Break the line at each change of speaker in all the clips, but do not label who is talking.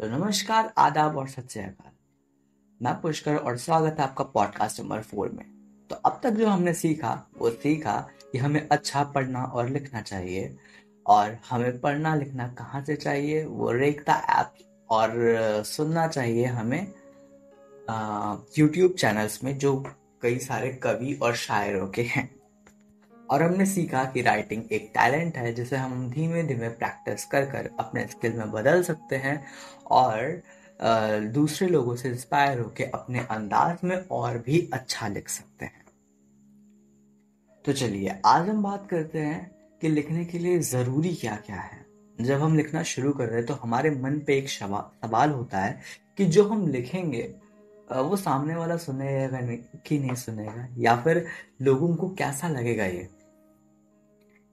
तो नमस्कार, आदाब और सत श्रीकाल मैं पुष्कर और स्वागत है आपका पॉडकास्ट नंबर फोर में। तो अब तक जो हमने सीखा, वो सीखा कि हमें अच्छा पढ़ना और लिखना चाहिए। और हमें पढ़ना लिखना कहाँ से चाहिए, वो रेखता ऐप और सुनना चाहिए हमें यूट्यूब चैनल्स में, जो कई सारे कवि और शायरों के हैं। और हमने सीखा कि राइटिंग एक टैलेंट है, जिसे हम धीमे धीमे प्रैक्टिस कर कर अपने स्किल में बदल सकते हैं और दूसरे लोगों से इंस्पायर होकर अपने अंदाज में और भी अच्छा लिख सकते हैं। तो चलिए, आज हम बात करते हैं कि लिखने के लिए ज़रूरी क्या क्या है। जब हम लिखना शुरू कर रहे हैं तो हमारे मन पे एक सवाल होता है कि जो हम लिखेंगे वो सामने वाला सुनेगा कि नहीं सुनेगा? या फिर लोगों को कैसा लगेगा ये?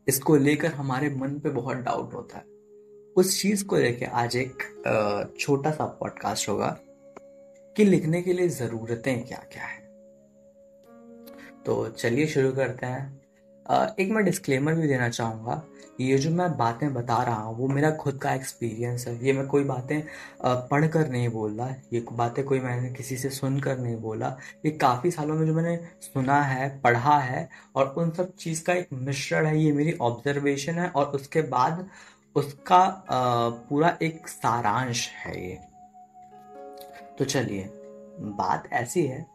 इसको लेकर हमारे मन पे बहुत डाउट होता है। उस चीज़ को लेकर आज एक छोटा सा पॉडकास्ट होगा कि लिखने के लिए जरूरतें क्या क्या है। तो चलिए शुरू करते हैं। एक मैं डिस्क्लेमर भी देना चाहूँगा ये जो मैं बातें बता रहा हूँ, वो मेरा खुद का एक्सपीरियंस है। ये मैं कोई बातें पढ़ कर नहीं बोल रहा, ये बातें कोई मैंने किसी से सुन कर नहीं बोला। ये काफ़ी सालों में जो मैंने सुना है, पढ़ा है, और उन सब चीज़ का एक मिश्रण है, ये मेरी ऑब्जर्वेशन है, और उसके बाद उसका पूरा एक सारांश है ये। तो चलिए, बात ऐसी है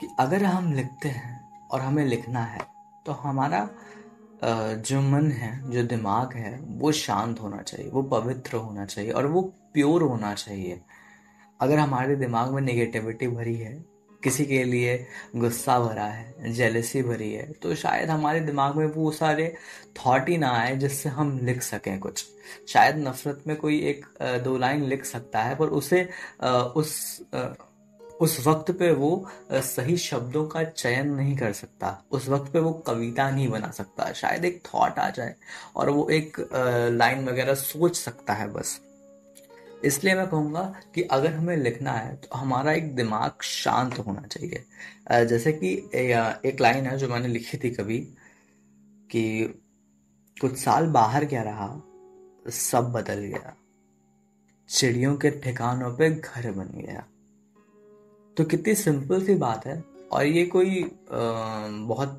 कि अगर हम लिखते हैं और हमें लिखना है तो हमारा जो मन है, जो दिमाग है, वो शांत होना चाहिए, वो पवित्र होना चाहिए और वो प्योर होना चाहिए। अगर हमारे दिमाग में नेगेटिविटी भरी है, किसी के लिए गुस्सा भरा है जेलसी भरी है तो शायद हमारे दिमाग में वो सारे थॉट ही ना आए जिससे हम लिख सकें कुछ। शायद नफरत में कोई एक दो लाइन लिख सकता है, पर उसे उस उस वक्त पे वो सही शब्दों का चयन नहीं कर सकता। उस वक्त पे वो कविता नहीं बना सकता। शायद एक थॉट आ जाए और वो एक लाइन वगैरह सोच सकता है बस। इसलिए मैं कहूँगा कि अगर हमें लिखना है तो हमारा एक दिमाग शांत होना चाहिए। जैसे कि एक लाइन है जो मैंने लिखी थी कभी कि कुछ साल बाहर क्या रहा, सब बदल गया। चिड़ियों के ठिकानों पे घर बन गया। तो कितनी सिंपल सी बात है। और ये कोई आ, बहुत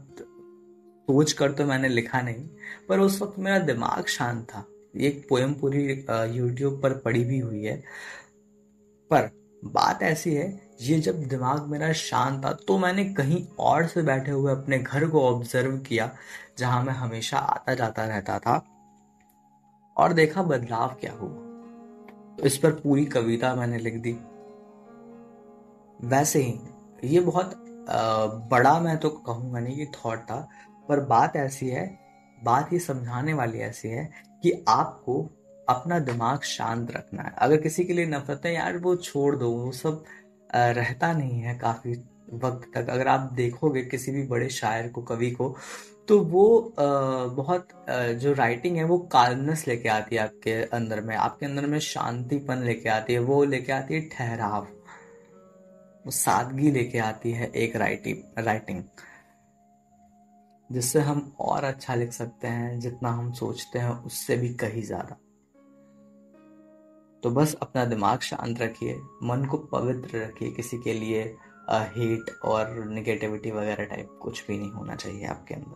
सोच कर तो मैंने लिखा नहीं पर उस वक्त मेरा दिमाग शांत था। ये एक पोएम पूरी यूट्यूब पर पड़ी भी हुई है। पर बात ऐसी है ये जब दिमाग मेरा शांत था तो मैंने कहीं और से बैठे हुए अपने घर को ऑब्ज़र्व किया जहाँ मैं हमेशा आता जाता रहता था और देखा बदलाव क्या हुआ। इस पर पूरी कविता मैंने लिख दी। वैसे ही, ये बहुत बड़ा मैं तो कहूँगा नहीं कि थॉट था, पर बात ऐसी है, बात ये समझाने वाली ऐसी है कि आपको अपना दिमाग शांत रखना है। अगर किसी के लिए नफरत है यार वो छोड़ दो, वो सब रहता नहीं है काफ़ी वक्त तक। अगर आप देखोगे किसी भी बड़े शायर को, कवि को तो वो बहुत जो राइटिंग है वो कालनेस लेके आती है आपके अंदर में। आपके अंदर में शांतिपन लेके आती है, वो लेके आती है ठहराव। वो सादगी लेके आती है एक राइटिंग राइटिंग जिससे हम और अच्छा लिख सकते हैं, जितना हम सोचते हैं, उससे भी कहीं ज़्यादा। तो बस अपना दिमाग शांत रखिए, मन को पवित्र रखिए, किसी के लिए हेट और निगेटिविटी वगैरह टाइप कुछ भी नहीं होना चाहिए आपके अंदर।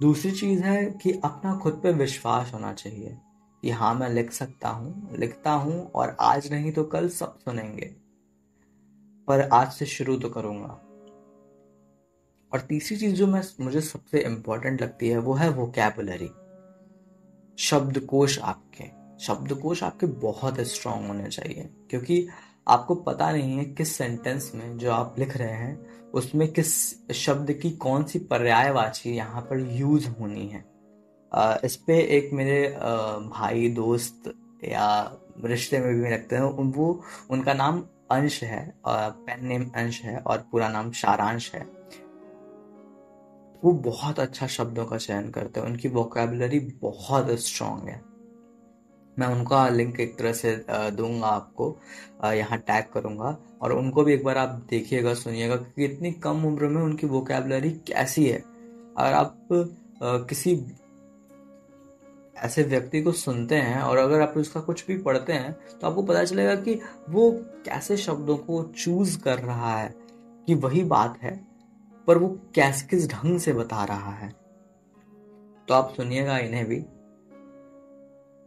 दूसरी चीज़ है कि अपना खुद पे विश्वास होना चाहिए कि हाँ मैं लिख सकता हूँ, लिखता हूँ और आज नहीं तो कल सब सुनेंगे। पर आज से शुरू तो करूँगा। और तीसरी चीज़ जो मैं, मुझे सबसे इंपॉर्टेंट लगती है, वो है वोकेबुलरी शब्दकोश आपके। शब्दकोश आपके बहुत स्ट्रांग होने चाहिए, क्योंकि आपको पता नहीं है किस सेंटेंस में जो आप लिख रहे हैं, उसमें किस शब्द की कौन सी पर्यायवाची यहाँ पर यूज़ होनी है। इस पे एक मेरे भाई, दोस्त या रिश्ते में भी रखते हैं, वो, उनका नाम अंश है पेन नेम अंश है और पूरा नाम सारांश है। वो बहुत अच्छा शब्दों का चयन करते हैं। उनकी वोकेबलरी बहुत स्ट्रांग है। मैं उनका लिंक एक तरह से दूँगा आपको। यहाँ टैग करूँगा और उनको भी एक बार आप देखिएगा, सुनिएगा क्योंकि इतनी कम उम्र में उनकी वोकेबलरी कैसी है। अगर आप किसी ऐसे व्यक्ति को सुनते हैं और अगर आप उसका कुछ भी पढ़ते हैं तो आपको पता चलेगा कि वो कैसे शब्दों को चूज़ कर रहा है कि वही बात है, पर वो कैस, किस ढंग से बता रहा है। तो आप सुनिएगा इन्हें भी।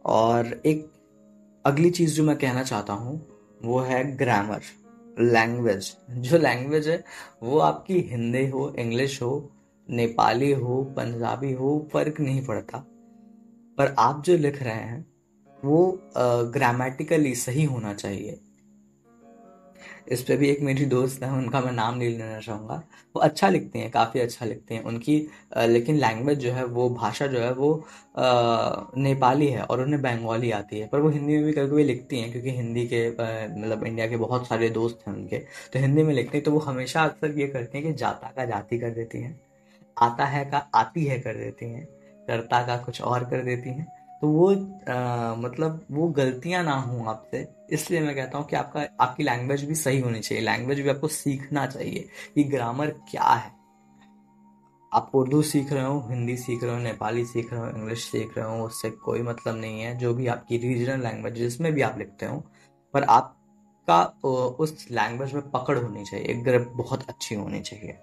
और एक अगली चीज़ जो मैं कहना चाहता हूँ, वो है ग्रामर लैंग्वेज जो लैंग्वेज है, वो आपकी हिंदी हो इंग्लिश हो, नेपाली हो, पंजाबी हो, फ़र्क नहीं पड़ता। पर आप जो लिख रहे हैं, वो ग्रामेटिकली सही होना चाहिए। इस पे भी एक मेरी दोस्त है, उनका मैं नाम नहीं लेना चाहूँगा। वो अच्छा लिखते हैं, काफ़ी अच्छा लिखते हैं। उनकी लेकिन लैंग्वेज जो है, वो, भाषा जो है, वो नेपाली है और उन्हें बंगाली आती है। पर वो हिंदी में भी कभी कभी लिखती हैं, क्योंकि हिंदी के मतलब इंडिया के बहुत सारे दोस्त हैं उनके। तो हिंदी में लिखते हैं तो वो हमेशा अक्सर ये करती हैं कि जाता का जाती कर देती हैं, आता है का आती है कर देती हैं। करता का कुछ और कर देती हैं। तो वो आ, मतलब वो गलतियाँ ना हो आपसे। इसलिए मैं कहता हूँ कि आपका आपकी लैंग्वेज भी सही होनी चाहिए। लैंग्वेज भी आपको सीखना चाहिए कि ग्रामर क्या है। आप उर्दू सीख रहे हो हिंदी सीख रहे हो नेपाली सीख रहे हो इंग्लिश सीख रहे हो उससे कोई मतलब नहीं है। जो भी आपकी रीजनल लैंग्वेज जिसमें भी आप लिखते हो पर आपका उस लैंग्वेज में पकड़ होनी चाहिए। ग्रिप बहुत अच्छी होनी चाहिए।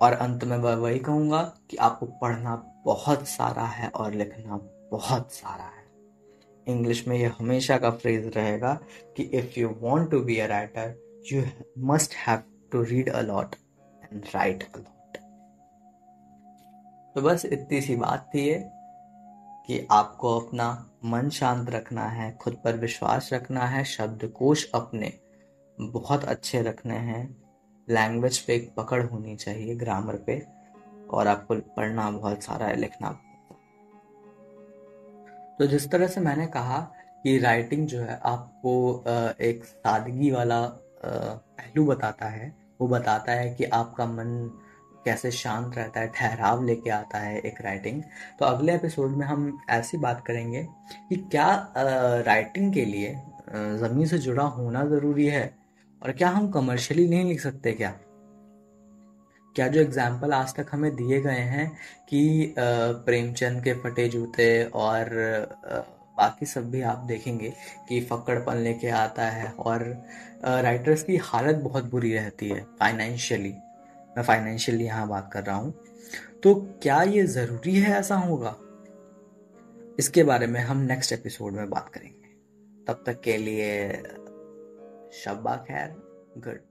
और अंत में मैं वही कहूँगा कि आपको पढ़ना बहुत सारा है और लिखना बहुत सारा है। इंग्लिश में ये हमेशा का फ्रेज रहेगा कि if you want to be a writer you must have to read a lot and write a lot तो बस इतनी सी बात थी ये कि आपको अपना मन शांत रखना है, खुद पर विश्वास रखना है, शब्दकोश अपने बहुत अच्छे रखने हैं। लैंग्वेज पे एक पकड़ होनी चाहिए ग्रामर पे, और आपको पढ़ना बहुत सारा है, लिखना तो जिस तरह से मैंने कहा कि राइटिंग जो है आपको एक सादगी वाला पहलू बताता है, वो बताता है कि आपका मन कैसे शांत रहता है, ठहराव लेके आता है एक राइटिंग तो अगले एपिसोड में हम ऐसी बात करेंगे कि क्या राइटिंग के लिए ज़मीन से जुड़ा होना ज़रूरी है और क्या हम कमर्शियली नहीं लिख सकते क्या? क्या जो एग्ज़ाम्पल आज तक हमें दिए गए हैं कि प्रेमचंद के फटे जूते और बाकी सब भी आप देखेंगे कि फक्कड़पन लेके आता है और राइटर्स की हालत बहुत बुरी रहती है फाइनेंशियली मैं फाइनेंशियली यहाँ बात कर रहा हूँ। तो क्या ये ज़रूरी है ऐसा होगा? इसके बारे में हम नेक्स्ट एपिसोड में बात करेंगे। तब तक के लिए शब्बा खैर गुड।